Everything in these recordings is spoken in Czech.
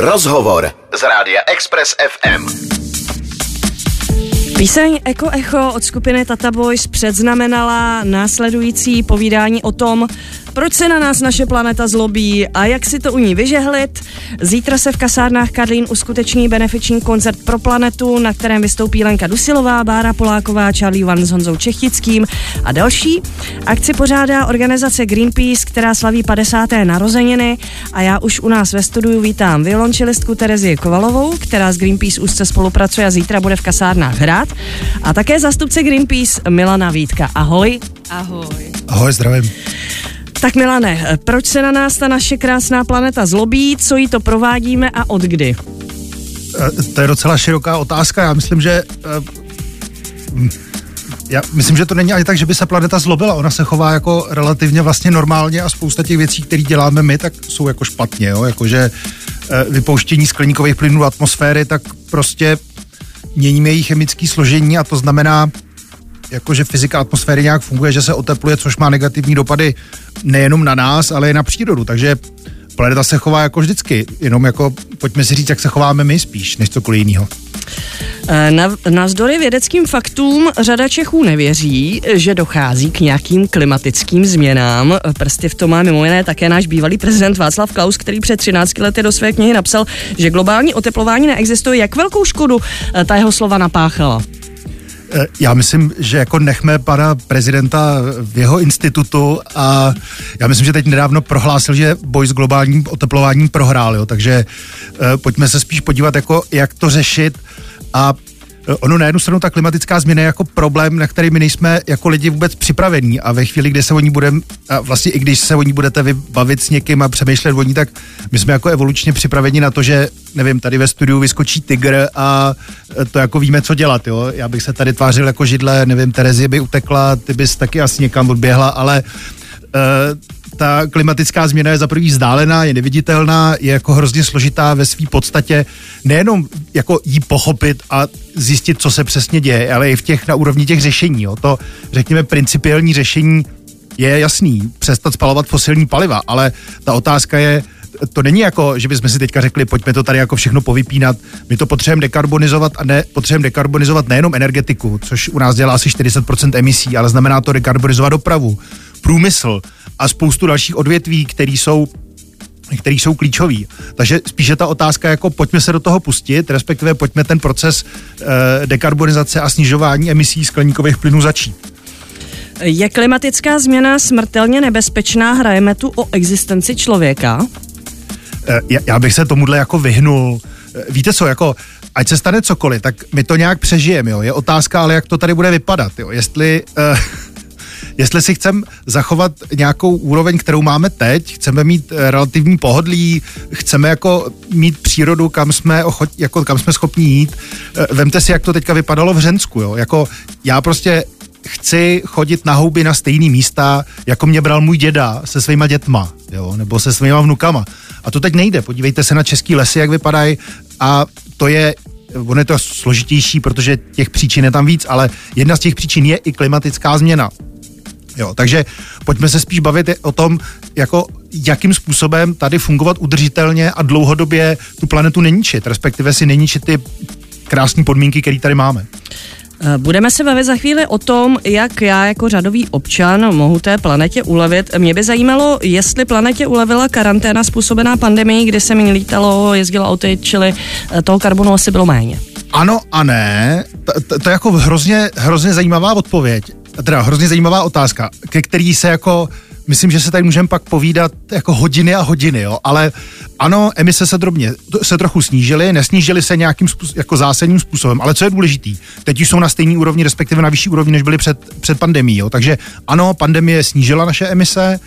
Rozhovor z rádia Express FM. Píseň Eko Echo od skupiny Tata Boys předznamenala následující povídání o tom, proč se na nás naše planeta zlobí a jak si to u ní vyžehlit. Zítra se v kasárnách Karlín uskuteční benefiční koncert pro planetu, na kterém vystoupí Lenka Dusilová, Bára Poláková, Charlie Van s Honzou Čechtickým a další. Akci pořádá organizace Greenpeace, která slaví 50. narozeniny a já už u nás ve studiu vítám violončelistku Terezie Kovalovou, která s Greenpeace úzce spolupracuje a zítra bude v kasárnách hrát a také zástupce Greenpeace Milana Vítka. Ahoj. Ahoj. Ahoj, zdravím. Tak Milane, proč se na nás ta naše krásná planeta zlobí, co jí to provádíme a od kdy? Eh, to je docela široká otázka. Já myslím, že uh, já myslím, že to není ani tak, že by se planeta zlobila. Ona se chová jako relativně vlastně normálně a spousta těch věcí, které děláme my, tak jsou jako špatně. Jo? Jakože vypouštění skleníkových plynů do atmosféry, tak prostě měníme jejich chemické složení a to znamená, jakože fyzika atmosféry nějak funguje, že se otepluje, což má negativní dopady nejenom na nás, ale i na přírodu. Takže planeta se chová jako vždycky, jenom jako pojďme si říct, jak se chováme my spíš, než cokoliv jiného. Eh, na, navzdory vědeckým faktům řada Čechů nevěří, že dochází k nějakým klimatickým změnám. Prsty v tom má mimo jiné také náš bývalý prezident Václav Klaus, který před 13 lety do své knihy napsal, že globální oteplování neexistuje. Jak velkou škodu eh, ta jeho slova napáchala? Eh, já myslím, že jako nechme pana prezidenta v jeho institutu a já myslím, že teď nedávno prohlásil, že boj s globálním oteplováním prohrál, jo, takže uh, pojďme se spíš podívat, jako jak to řešit a Eh, ono na jednu stranu ta klimatická změna je jako problém, na který my nejsme jako lidi vůbec připravení a ve chvíli, kdy se o ní budeme, a vlastně i když se o ní budete vybavit s někým a přemýšlet o ní, tak my jsme jako evolučně připraveni na to, že nevím, tady ve studiu vyskočí tygr a eh, to jako víme, co dělat, jo. Já bych se tady tvářil jako židle, nevím, Terezie by utekla, ty bys taky asi někam odběhla, ale uh, ta klimatická změna je za prvý vzdálená, je neviditelná, je jako hrozně složitá ve své podstatě. Nejenom jako jí pochopit a zjistit, co se přesně děje, ale i v těch na úrovni těch řešení. Jo. To, řekněme, principiální řešení je jasný, přestat spalovat fosilní paliva, ale ta otázka je, to není jako, že bychom si teďka řekli, pojďme to tady jako všechno povypínat. My to potřebujeme dekarbonizovat a ne, potřebujeme dekarbonizovat nejenom energetiku, což u nás dělá asi 40% emisí, ale znamená to dekarbonizovat dopravu, průmysl a spoustu dalších odvětví, které jsou který jsou klíčový. Takže spíše ta otázka jako pojďme se do toho pustit, respektive pojďme ten proces e, dekarbonizace a snižování emisí skleníkových plynů začít. Je klimatická změna smrtelně nebezpečná? Hrajeme tu o existenci člověka? E, já bych se tomuhle jako vyhnul. E, víte co, jako ať se stane cokoliv, tak my to nějak přežijeme, jo. Je otázka, ale jak to tady bude vypadat, jo. Jestli... E, jestli si chceme zachovat nějakou úroveň, kterou máme teď, chceme mít eh, relativní pohodlí, chceme jako mít přírodu, kam jsme, ochot, jako kam jsme schopni jít. Eh, vemte si, jak to teďka vypadalo v Řensku, jo. Jako já prostě chci chodit na houby na stejný místa, jako mě bral můj děda se svýma dětma, jo, nebo se svýma vnukama. A to teď nejde. Podívejte se na český lesy, jak vypadají a to je ono je to složitější, protože těch příčin je tam víc, ale jedna z těch příčin je i klimatická změna. Jo, takže pojďme se spíš bavit o tom, jako jakým způsobem tady fungovat udržitelně a dlouhodobě tu planetu neníčit, respektive si neníčit ty krásné podmínky, které tady máme. Eh, budeme se bavit za chvíli o tom, jak já jako řadový občan mohu té planetě ulevit. Mě by zajímalo, jestli planetě ulevila karanténa způsobená pandemií, kdy se mi lítalo, jezdilo auty, čili eh, toho karbonu asi bylo méně. Ano a ne. To, to, to je jako hrozně, hrozně zajímavá odpověď teda hrozně zajímavá otázka, ke který se jako myslím, že se tady můžeme pak povídat jako hodiny a hodiny, jo, ale ano, emise se drobně, se trochu snížily, nesnížily se nějakým způsob, jako zásadním způsobem, ale co je důležitý, teď už jsou na stejné úrovni, respektive na vyšší úrovni, než byly před, před pandemí, jo, takže ano, pandemie snížila naše emise,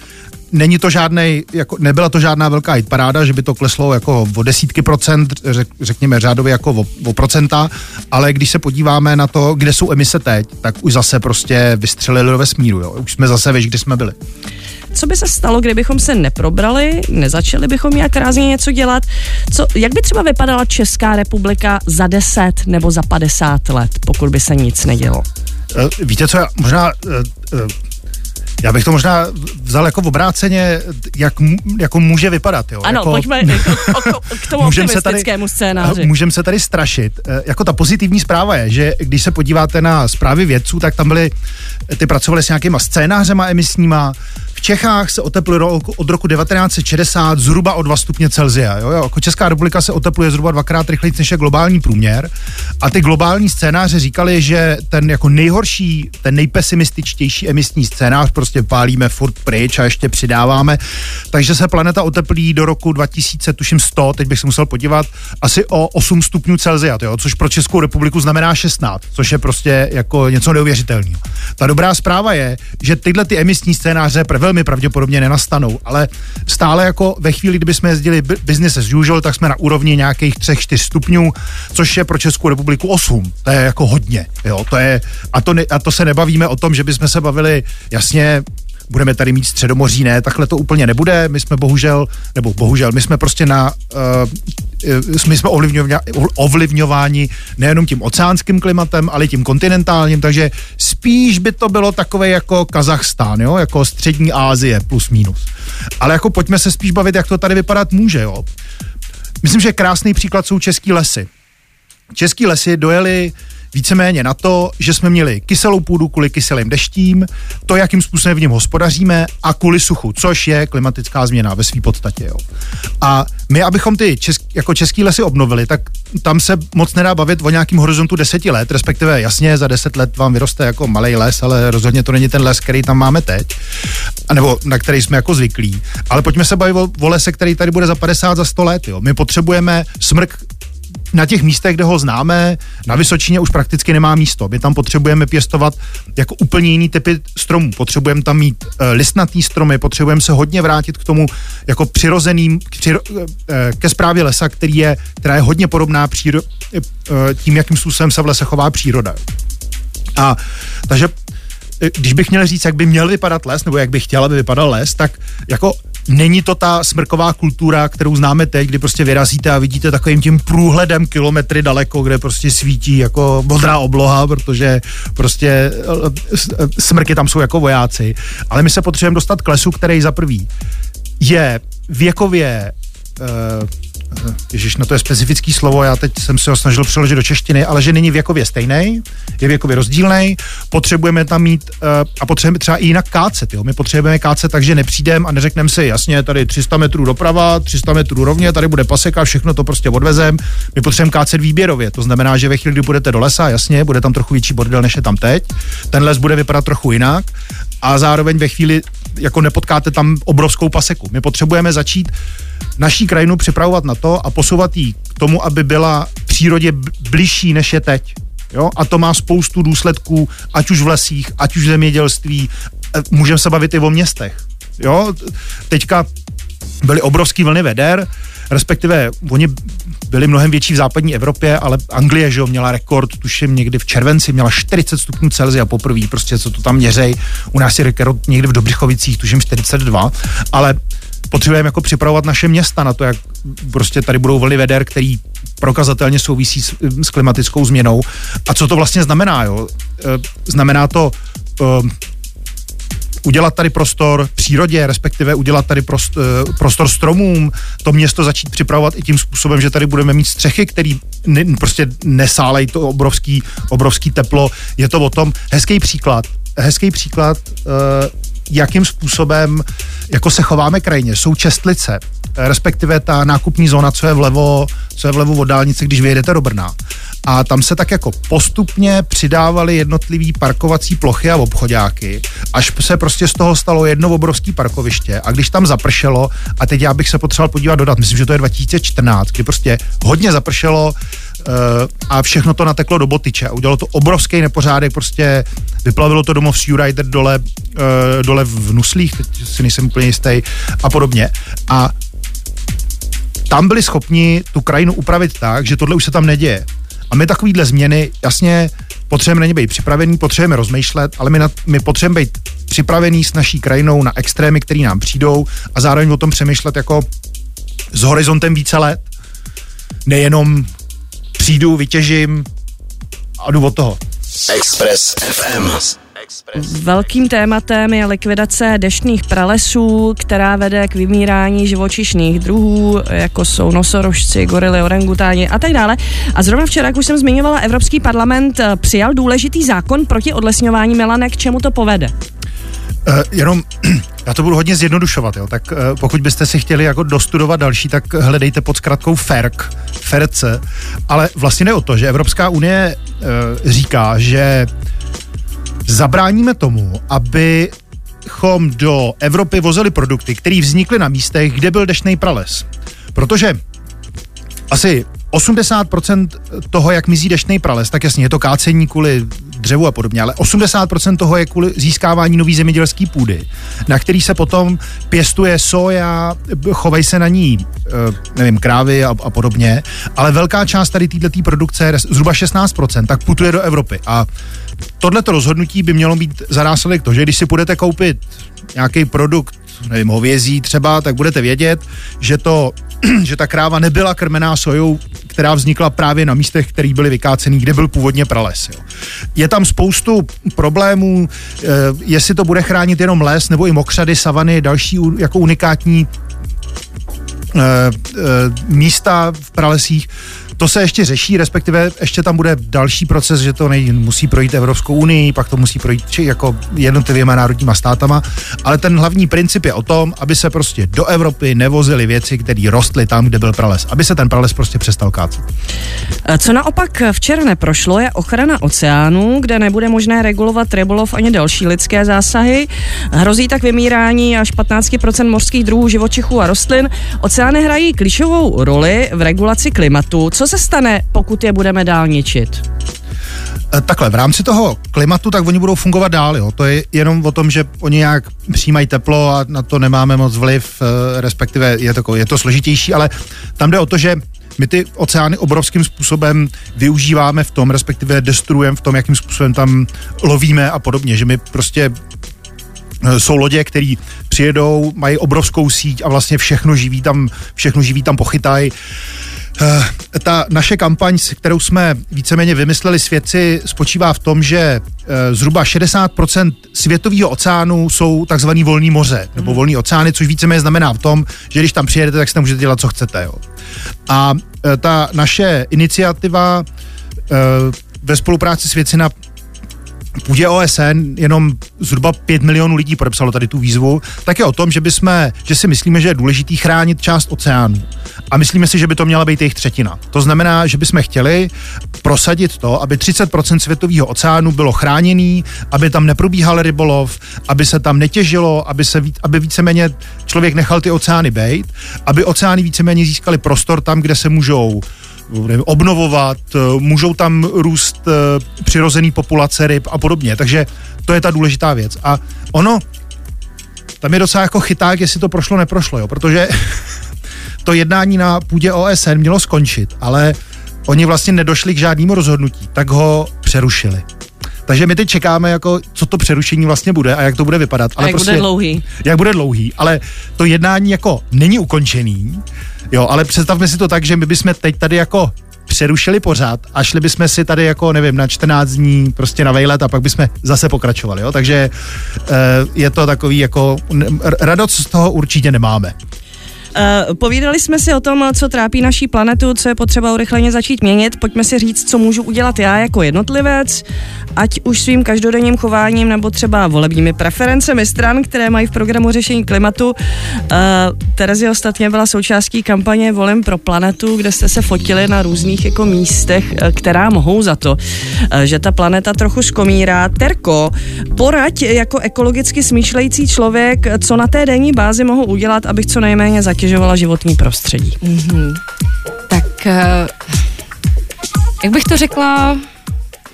není to žádnej, jako, nebyla to žádná velká paráda, že by to kleslo jako o desítky procent, řek, řekněme řádově jako o, o procenta, ale když se podíváme na to, kde jsou emise teď, tak už zase prostě vystřelili do vesmíru, jo. už jsme zase víš, kde jsme byli. Co by se stalo, kdybychom se neprobrali, nezačali bychom nějak rázně něco dělat? Co, jak by třeba vypadala Česká republika za 10 nebo za 50 let, pokud by se nic nedělo? Uh, víte co, já možná uh, uh, Já bych to možná vzal jako v obráceně, jak jako může vypadat. Jo? Ano, jako, pojďme k tomu optimistickému scénáři. Můžeme se tady strašit. Eh, jako ta pozitivní zpráva je, že když se podíváte na zprávy vědců, tak tam byly, ty pracovali s nějakýma scénářema emisníma, v Čechách se otepluje od roku 1960 zhruba o 2 stupně Celzia. Jo? Jako Česká republika se otepluje zhruba dvakrát rychleji než je globální průměr. A ty globální scénáře říkali, že ten jako nejhorší, ten nejpesimističtější emisní scénář prostě pálíme furt pryč a ještě přidáváme. Takže se planeta oteplí do roku 2000, tuším 100, teď bych se musel podívat, asi o 8 stupňů Celzia, jo? což pro Českou republiku znamená 16, což je prostě jako něco neuvěřitelného. Ta dobrá zpráva je, že tyhle ty emisní scénáře velmi pravděpodobně nenastanou, ale stále jako ve chvíli, kdyby jsme jezdili business as usual, tak jsme na úrovni nějakých 3-4 stupňů, což je pro Českou republiku 8. To je jako hodně, jo, to je, a to, ne, a to se nebavíme o tom, že bychom se bavili, jasně, budeme tady mít středomoří, ne, takhle to úplně nebude, my jsme bohužel, nebo bohužel, my jsme prostě na, uh, my jsme ovlivňováni nejenom tím oceánským klimatem, ale tím kontinentálním, takže spíš by to bylo takové jako Kazachstán, jo, jako střední Asie plus minus. Ale jako pojďme se spíš bavit, jak to tady vypadat může, jo. Myslím, že krásný příklad jsou český lesy. Český lesy dojeli víceméně na to, že jsme měli kyselou půdu kvůli kyselým deštím, to, jakým způsobem v něm hospodaříme a kvůli suchu, což je klimatická změna ve své podstatě. Jo. A my, abychom ty česk, jako český lesy obnovili, tak tam se moc nedá bavit o nějakým horizontu deseti let, respektive jasně za deset let vám vyroste jako malý les, ale rozhodně to není ten les, který tam máme teď, nebo na který jsme jako zvyklí. Ale pojďme se bavit o, o lese, který tady bude za 50, za 100 let. Jo. My potřebujeme smrk na těch místech, kde ho známe, na Vysočině už prakticky nemá místo. My tam potřebujeme pěstovat jako úplně jiný typy stromů. Potřebujeme tam mít uh, listnatý stromy, potřebujeme se hodně vrátit k tomu jako přirozeným, k přiro, uh, ke zprávě lesa, který je, která je hodně podobná příro, uh, tím, jakým způsobem se v lese chová příroda. A takže když bych měl říct, jak by měl vypadat les, nebo jak bych chtěl, aby vypadal les, tak jako Není to ta smrková kultura, kterou známe teď, kdy prostě vyrazíte a vidíte takovým tím průhledem kilometry daleko, kde prostě svítí jako modrá obloha, protože prostě eh, eh, smrky tam jsou jako vojáci. Ale my se potřebujeme dostat k lesu, který za prvý je věkově uh, Ježíš, no to je specifický slovo, já teď jsem se ho snažil přeložit do češtiny, ale že není věkově stejný, je věkově rozdílný, potřebujeme tam mít uh, a potřebujeme třeba i jinak kácet, jo? my potřebujeme kácet tak, že nepřijdeme a neřekneme si, jasně, tady 300 metrů doprava, 300 metrů rovně, tady bude paseka, všechno to prostě odvezem, my potřebujeme kácet výběrově, to znamená, že ve chvíli, kdy budete do lesa, jasně, bude tam trochu větší bordel, než je tam teď, ten les bude vypadat trochu jinak a zároveň ve chvíli jako nepotkáte tam obrovskou paseku. My potřebujeme začít naší krajinu připravovat na to a posouvat ji k tomu, aby byla přírodě bližší, než je teď. Jo? A to má spoustu důsledků, ať už v lesích, ať už v zemědělství, e, můžeme se bavit i o městech. Jo? Teďka byly obrovský vlny veder, respektive oni byli mnohem větší v západní Evropě, ale Anglie, že jo, měla rekord, tuším někdy v červenci, měla 40 stupňů Celsia poprvé, prostě co to tam měřej. U nás je rekord někdy v Dobřichovicích, tuším 42, ale potřebujeme jako připravovat naše města na to, jak prostě tady budou vlny veder, který prokazatelně souvisí s, s klimatickou změnou. A co to vlastně znamená? Jo? E, znamená to e, udělat tady prostor přírodě, respektive udělat tady prostor, e, prostor stromům, to město začít připravovat i tím způsobem, že tady budeme mít střechy, který ne, prostě nesálejí to obrovský, obrovský teplo. Je to o tom, hezký příklad, hezký příklad, jakým způsobem jako se chováme krajně. Jsou čestlice, respektive ta nákupní zóna, co je vlevo, co je vlevo od dálnice, když vyjedete do Brna. A tam se tak jako postupně přidávaly jednotlivý parkovací plochy a obchodáky, až se prostě z toho stalo jedno obrovské parkoviště. A když tam zapršelo, a teď já bych se potřeboval podívat dodat, myslím, že to je 2014, kdy prostě hodně zapršelo, a všechno to nateklo do Botyče a udělalo to obrovský nepořádek, prostě vyplavilo to domov Rider dole, uh, dole v Nuslích, si nejsem úplně jistý a podobně. A tam byli schopni tu krajinu upravit tak, že tohle už se tam neděje. A my takovýhle změny, jasně, potřebujeme na ně být připravení, potřebujeme rozmýšlet, ale my, na, my potřebujeme být připravení s naší krajinou na extrémy, které nám přijdou a zároveň o tom přemýšlet jako s horizontem více let. Nejenom přijdu, vytěžím a jdu od toho. Express FM. Velkým tématem je likvidace deštných pralesů, která vede k vymírání živočišných druhů, jako jsou nosorožci, gorily, orangutáni a tak dále. A zrovna včera, jak už jsem zmiňovala, Evropský parlament eh, přijal důležitý zákon proti odlesňování Milane, k čemu to povede? Uh, jenom, já to budu hodně zjednodušovat, jo, tak uh, pokud byste si chtěli jako dostudovat další, tak hledejte pod zkratkou FERC, FERC, ale vlastně jde o to, že Evropská unie uh, říká, že zabráníme tomu, abychom do Evropy vozili produkty, které vznikly na místech, kde byl deštný prales. Protože asi 80% toho, jak mizí deštný prales, tak jasně je to kácení kvůli dřevu a podobně, ale 80% toho je kvůli získávání nový zemědělské půdy, na který se potom pěstuje soja, chovají se na ní, eh, nevím, krávy a, a podobně, ale velká část tady této produkce, zhruba 16%, tak putuje do Evropy. A tohleto rozhodnutí by mělo být za následek to, že když si budete koupit nějaký produkt, nevím, hovězí třeba, tak budete vědět, že to, že ta kráva nebyla krmená sojou, která vznikla právě na místech, které byly vykácený, kde byl původně prales. Jo. Je tam spoustu problémů, e, jestli to bude chránit jenom les, nebo i mokřady, savany, další jako unikátní e, e, místa v pralesích. To se ještě řeší, respektive ještě tam bude další proces, že to nej, musí projít Evropskou unii, pak to musí projít či jako jednotlivými národníma státama, ale ten hlavní princip je o tom, aby se prostě do Evropy nevozily věci, které rostly tam, kde byl prales, aby se ten prales prostě přestal kácet. Co naopak včera neprošlo, je ochrana oceánů, kde nebude možné regulovat rybolov ani další lidské zásahy. Hrozí tak vymírání až 15% mořských druhů živočichů a rostlin. Oceány hrají klíčovou roli v regulaci klimatu. Co se stane, pokud je budeme dál ničit? E, takhle, v rámci toho klimatu, tak oni budou fungovat dál, jo. To je jenom o tom, že oni nějak přijímají teplo a na to nemáme moc vliv, e, respektive je to, je to složitější, ale tam jde o to, že my ty oceány obrovským způsobem využíváme v tom, respektive destruujeme v tom, jakým způsobem tam lovíme a podobně, že my prostě e, jsou lodě, které přijedou, mají obrovskou síť a vlastně všechno živí tam, všechno živí tam pochytají. Uh, ta naše kampaň, kterou jsme víceméně vymysleli svědci, spočívá v tom, že uh, zhruba 60% světového oceánu jsou takzvaný volný moře, nebo mhm. volný oceány, což víceméně znamená v tom, že když tam přijedete, tak si tam můžete dělat, co chcete. Jo. A uh, ta naše iniciativa ve spolupráci s věci na půdě OSN jenom zhruba 5 milionů lidí podepsalo tady tu výzvu, tak je o tom, že, bychom, že si myslíme, že je důležitý chránit část oceánu. A myslíme si, že by to měla být jejich třetina. To znamená, že bychom chtěli prosadit to, aby 30% světového oceánu bylo chráněný, aby tam neprobíhal rybolov, aby se tam netěžilo, aby, se, aby víceméně člověk nechal ty oceány bejt, aby oceány víceméně získali prostor tam, kde se můžou nevím, obnovovat, eh, můžou tam růst eh, přirozený populace ryb a podobně. Takže to je ta důležitá věc. A ono, tam je docela jako chyták, jestli to prošlo, neprošlo, jo, protože to jednání na půdě OSN mělo skončit, ale oni vlastně nedošli k žádnému rozhodnutí, tak ho přerušili. Takže my teď čekáme, jako, co to přerušení vlastně bude a jak to bude vypadat. Ale a jak prostě, bude dlouhý. Jak bude dlouhý, ale to jednání jako není ukončený, jo, ale představme si to tak, že my bychom teď tady jako přerušili pořád a šli bychom si tady jako, nevím, na 14 dní prostě na vejlet a pak bychom zase pokračovali, jo, takže e, je to takový jako, radost z toho určitě nemáme. Uh, povídali jsme si o tom, co trápí naší planetu, co je potřeba urychleně začít měnit. Pojďme si říct, co můžu udělat já jako jednotlivec, ať už svým každodenním chováním nebo třeba volebními preferencemi stran, které mají v programu řešení klimatu. Uh, Terezy ostatně byla součástí kampaně Volem pro planetu, kde jste se fotili na různých jako místech, eh, která mohou za to, uh, že ta planeta trochu skomírá. Terko, poraď jako ekologicky smýšlející člověk, co na té denní bázi mohu udělat, abych co nejméně zatěžovala životní prostředí. Mm-hmm. Tak jak bych to řekla,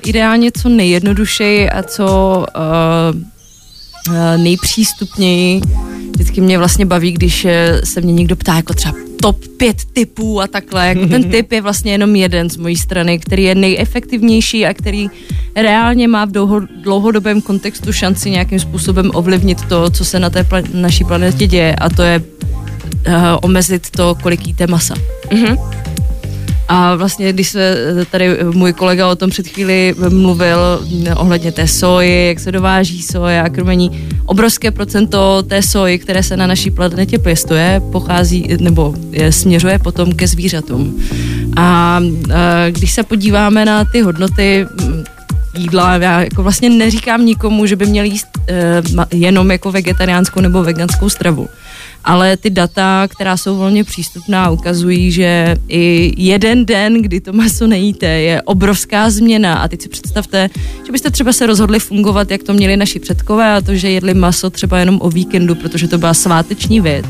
ideálně co nejjednodušeji a co uh, nejpřístupněji. Vždycky mě vlastně baví, když se mě někdo ptá jako třeba top pět typů a takhle. Jako ten typ je vlastně jenom jeden z mojí strany, který je nejefektivnější a který reálně má v dlouho, dlouhodobém kontextu šanci nějakým způsobem ovlivnit to, co se na té pla- naší planetě děje a to je uh, omezit to, kolik jíte masa. Mm-hmm. A vlastně, když se tady můj kolega o tom před chvíli mluvil ohledně té soji, jak se dováží soja a krmení, obrovské procento té soji, které se na naší planetě pěstuje, pochází nebo je, směřuje potom ke zvířatům. A, a když se podíváme na ty hodnoty jídla. Já jako vlastně neříkám nikomu, že by měl jíst uh, jenom jako vegetariánskou nebo veganskou stravu. Ale ty data, která jsou volně přístupná, ukazují, že i jeden den, kdy to maso nejíte, je obrovská změna. A teď si představte, že byste třeba se rozhodli fungovat, jak to měli naši předkové, a to, že jedli maso třeba jenom o víkendu, protože to byla sváteční věc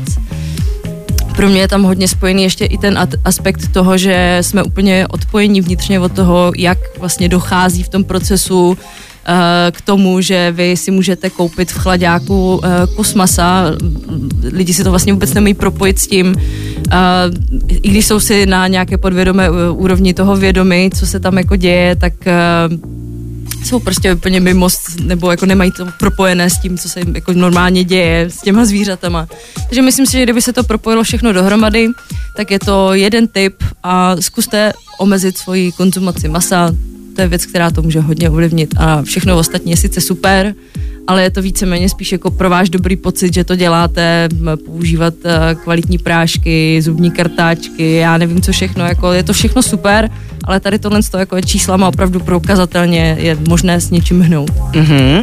pro mě je tam hodně spojený ještě i ten aspekt toho, že jsme úplně odpojení vnitřně od toho, jak vlastně dochází v tom procesu k tomu, že vy si můžete koupit v chladáku uh, kus masa, lidi si to vlastně vůbec nemají propojit s tím, uh, i když jsou si na nějaké podvědomé úrovni toho vědomí, co se tam jako děje, tak jsou prostě úplně mimo, nebo jako nemají to propojené s tím, co se jako normálně děje s těma zvířatama. Takže myslím si, že kdyby se to propojilo všechno dohromady, tak je to jeden typ a zkuste omezit svoji konzumaci masa, to je věc, která to může hodně ovlivnit a všechno ostatní je sice super, ale je to víceméně spíš jako pro váš dobrý pocit, že to děláte, používat eh, kvalitní prášky, zubní kartáčky, já nevím co všechno, jako je to všechno super, ale tady tohle jako je číslama opravdu prokazatelně je možné s něčím hnout. Mm-hmm.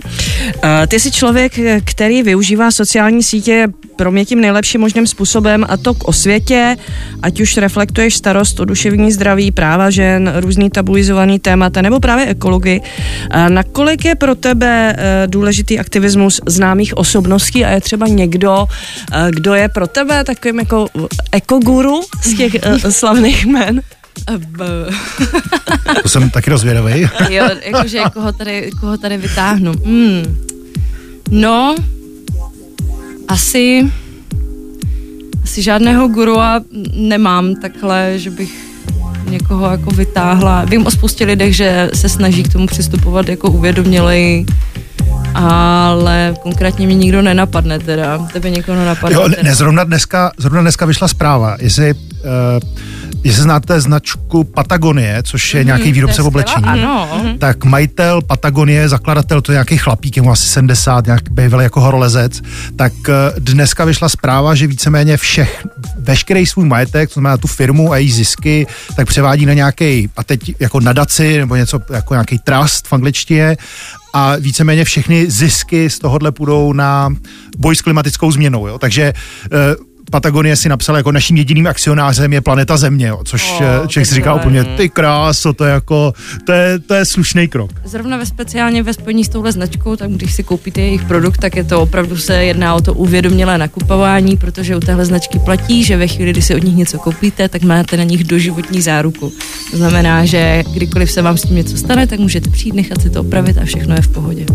Ty jsi člověk, který využívá sociální sítě pro mě tím nejlepším možným způsobem a to k osvětě, ať už reflektuješ starost o duševní zdraví, práva žen, různý tabuizovaný témata nebo právě ekology. Uh, nakolik je pro tebe důležitý aktivismus známých osobností a je třeba někdo, uh, kdo je pro tebe takovým jako ekoguru z těch uh, slavných men? to jsem taky rozvědavý. jo, jakože koho tady, koho tady vytáhnu. Hmm. No, asi, asi žádného gurua nemám takhle, že bych někoho jako vytáhla. Vím o spoustě lidech, že se snaží k tomu přistupovat jako uvědomělej, ale konkrétně mi nikdo nenapadne teda. Tebe někoho napadne. Jo, ne, zrovna dneska, zrovna dneska vyšla zpráva, jestli uh, Jestli znáte značku Patagonie, což je mm, nějaký výrobce v oblečení, ano. Mhm. tak majitel Patagonie, zakladatel, to je nějaký chlapík, je mu asi 70, nějak býval jako horolezec, tak eh, dneska vyšla zpráva, že víceméně všech, veškerý svůj majetek, to znamená tu firmu a její zisky, tak převádí na nějaký, a teď jako nadaci, nebo něco jako nějaký trust v angličtině, a víceméně všechny zisky z tohohle půjdou na boj s klimatickou změnou. Jo? Takže eh, Patagonie si napsal jako naším jediným akcionářem je planeta Země, jo, což oh, člověk si říká úplně, ty kráso, to je jako, to je, to je slušný krok. Zrovna ve speciálně ve spojení s touhle značkou, tak když si koupíte jejich produkt, tak je to opravdu se jedná o to uvědomělé nakupování, protože u téhle značky platí, že ve chvíli, kdy si od nich něco koupíte, tak máte na nich doživotní záruku. To znamená, že kdykoliv se vám s tím něco stane, tak můžete přijít, nechat si to opravit a všechno je v pohodě.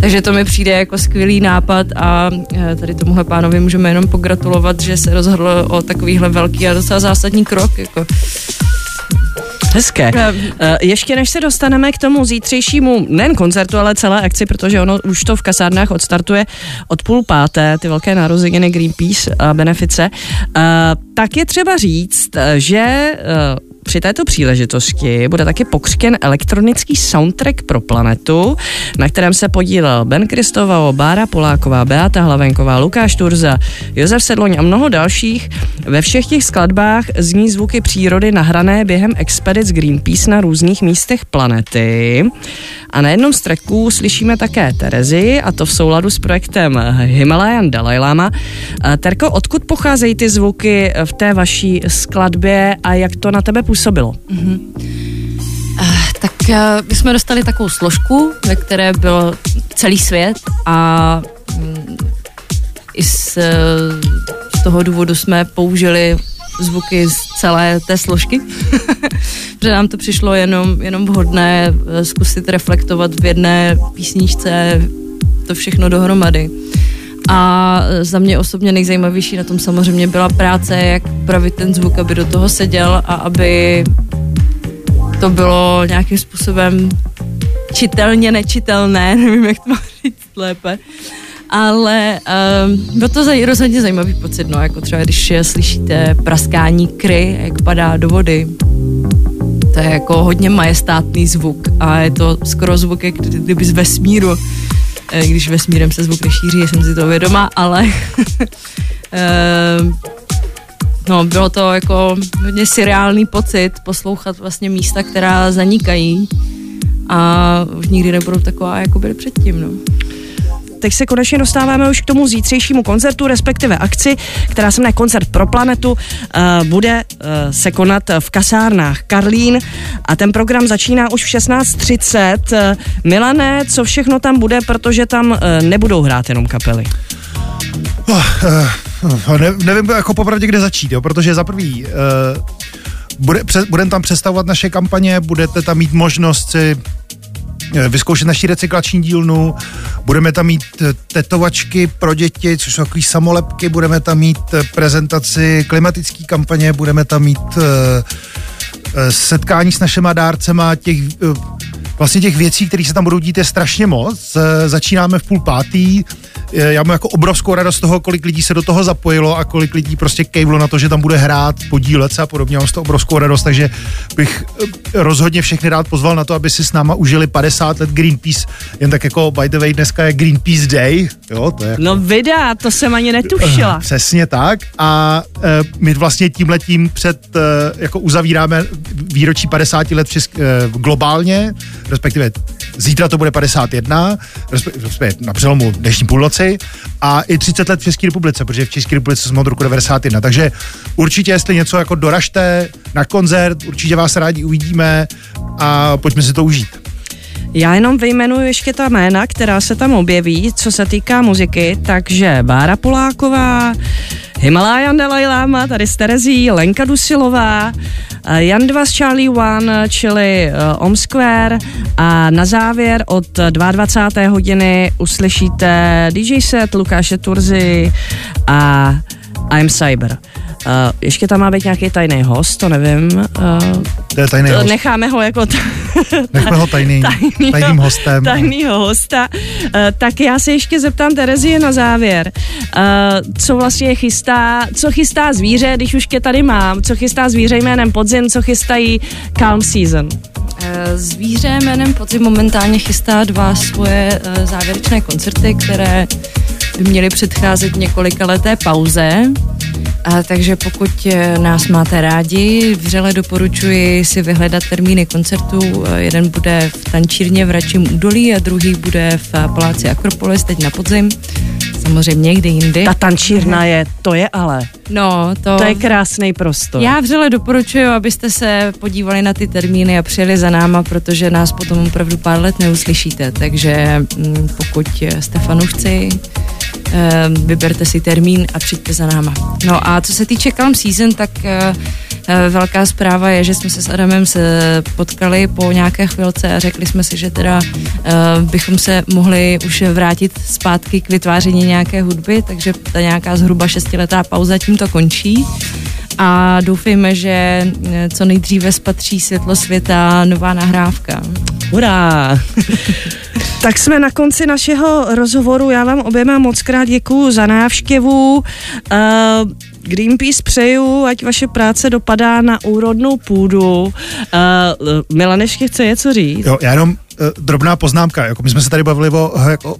Takže to mi přijde jako skvělý nápad a e, tady tomuhle pánovi můžeme jenom pogratulovat, že se rozhodl o takovýhle velký a docela zásadní krok. Jako. Hezké. Uh, ještě než se dostaneme k tomu zítřejšímu, nejen koncertu, ale celé akci, protože ono už to v kasárnách odstartuje od půl páté, ty velké narozeniny Greenpeace a benefice, uh, tak je třeba říct, že uh, při této příležitosti bude taky pokřtěn elektronický soundtrack pro planetu, na kterém se podílel Ben Kristoval, Bára Poláková, Beata Hlavenková, Lukáš Turza, Josef Sedloň a mnoho dalších. Ve všech těch skladbách zní zvuky přírody nahrané během expedic Greenpeace na různých místech planety. A na jednom z tracků slyšíme také Terezy, a to v souladu s projektem Himalayan Dalai Lama. Terko, odkud pocházejí ty zvuky v té vaší skladbě a jak to na tebe působilo? Mm-hmm. Uh, tak uh, my jsme dostali takovou složku, ve které byl celý svět a um, i z, uh, z toho důvodu jsme použili zvuky z celé té složky, protože nám to přišlo jenom, jenom vhodné zkusit reflektovat v jedné písničce to všechno dohromady. A za mě osobně nejzajímavější na tom samozřejmě byla práce, jak pravit ten zvuk, aby do toho seděl a aby to bylo nějakým způsobem čitelně nečitelné, nevím, jak to má říct lépe. Ale um, bylo to zaj, rozhodně zajímavý pocit, no, jako třeba když slyšíte praskání kry, jak padá do vody. To je jako hodně majestátný zvuk a je to skoro zvuk, jak kdyby z vesmíru. Eh, když vesmírem se zvuk nešíří, jsem si to vědoma, ale eh, no, bylo to jako hodně seriálný pocit poslouchat vlastně místa, která zanikají a už nikdy nebudou taková, jako byly předtím. No teď se konečně dostáváme už k tomu zítřejšímu koncertu, respektive akci, která se jmenuje Koncert pro planetu, uh, bude uh, se konat v kasárnách Karlín a ten program začíná už v 16.30. Uh, Milané, co všechno tam bude, protože tam nebudou hrát jenom kapely. Oh, uh, ne, nevím jako popravdě, kde začít, jo, protože za prvý uh, bude, budeme tam představovat naše kampaně, budete tam mít možnost si Eh, vyzkoušet naší recyklační dílnu, budeme tam mít eh, tetovačky pro děti, což jsou takový samolepky, budeme tam mít eh, prezentaci klimatické kampaně, budeme tam mít setkání s našima dárcema, těch vlastně těch věcí, které se tam budou dít, je strašně moc. Začínáme v půl pátý, já mám jako obrovskou radost toho, kolik lidí se do toho zapojilo a kolik lidí prostě kejvlo na to, že tam bude hrát, podílet se a podobně. Mám z toho obrovskou radost, takže bych eh, rozhodně všechny rád pozval na to, aby si s náma užili 50 let Greenpeace. Jen tak jako by the way, dneska je Greenpeace Day. Jo, to je jako... No vydá, to jsem ani netušila. Přesně tak. A my vlastně tím letím před, jako uzavíráme výročí 50 let Česk, globálně, respektive zítra to bude 51, respektive na přelomu dnešní půlnoci generaci a i 30 let v České republice, protože v České republice jsme od roku 91. Takže určitě, jestli něco jako doražte na koncert, určitě vás rádi uvidíme a pojďme si to užít. Já jenom vyjmenuji ještě ta jména, která se tam objeví, co se týká muziky, takže Bára Poláková, Himalayan Dalai Lama, tady z Terezí, Lenka Dusilová, eh, Jan 2 z Charlie One, čili uh, Om Square a na závěr od 22. hodiny uslyšíte DJ set Lukáše Turzy a I'm Cyber. Uh, ještě tam má být nějaký tajný host, to nevím. Uh, to je tajný host. Necháme ho jako... T- Nechme ho tajný, tajnýho, tajným hostem. Tajnýho hosta. Uh, tak já se ještě zeptám Terezie na závěr. Uh, co vlastně chystá, co chystá zvíře, když už tě tady mám, co chystá zvíře jménem Podzim, co chystají Calm Season? Zvíře jménem Podzim momentálně chystá dva svoje závěrečné koncerty, které by měly předcházet několika leté pauze. A takže pokud eh, nás máte rádi, vřele doporučuji si vyhledat termíny koncertů. Eh, jeden bude v Tančírně v Račím údolí a druhý bude v Paláci Akropolis teď na podzim. Samozřejmě někde jindy. Ta tančírna je, to je ale. No, to... To je krásný prostor. Já vřele doporučuji, abyste se podívali na ty termíny a přijeli za náma, protože nás potom opravdu pár let neuslyšíte. Takže mm, pokud jste fanoušci, vyberte si termín a přijďte za náma. No a co se týče Calm Season, tak eh, eh, velká zpráva je, že jsme se s Adamem se potkali po nějaké chvilce a řekli jsme si, že teda eh, bychom se mohli už vrátit zpátky k vytváření nějaké hudby, takže ta nějaká zhruba šestiletá pauza tímto končí a doufejme, že co nejdříve spatří světlo světa nová nahrávka. Hurá! tak jsme na konci našeho rozhovoru. Já vám oběma moc krát děkuju za návštěvu. Uh, Greenpeace přeju, ať vaše práce dopadá na úrodnou půdu. Uh, Milan ještě chce něco říct? Jo, já jenom uh, drobná poznámka. Jako my jsme se tady bavili o jako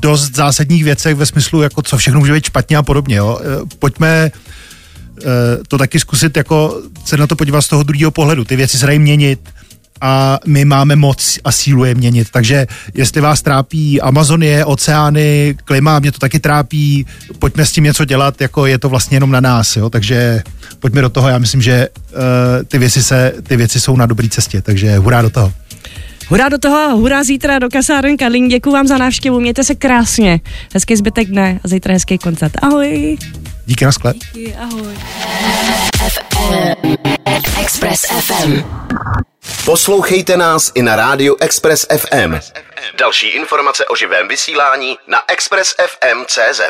dost zásadních věcech ve smyslu, jako co všechno může být špatně a podobně. Jo. Uh, pojďme uh, to taky zkusit jako se na to podívat z toho druhého pohledu. Ty věci se dají měnit a my máme moc a sílu je měnit. Takže jestli vás trápí Amazonie, oceány, klima, mě to taky trápí, pojďme s tím něco dělat, jako je to vlastně jenom na nás, jo? takže pojďme do toho, já myslím, že uh, ty, věci se, ty věci jsou na dobré cestě, takže hurá do toho. Hurá do toho, hurá zítra do kasáren Karlín. Děkuji vám za návštěvu, mějte se krásně. Hezký zbytek dne a zítra hezký koncert. Ahoj. Díky na sklep. Díky, ahoj. FM. Express FM. Poslouchejte nás i na rádiu Express FM. Další informace o živém vysílání na expressfm.cz.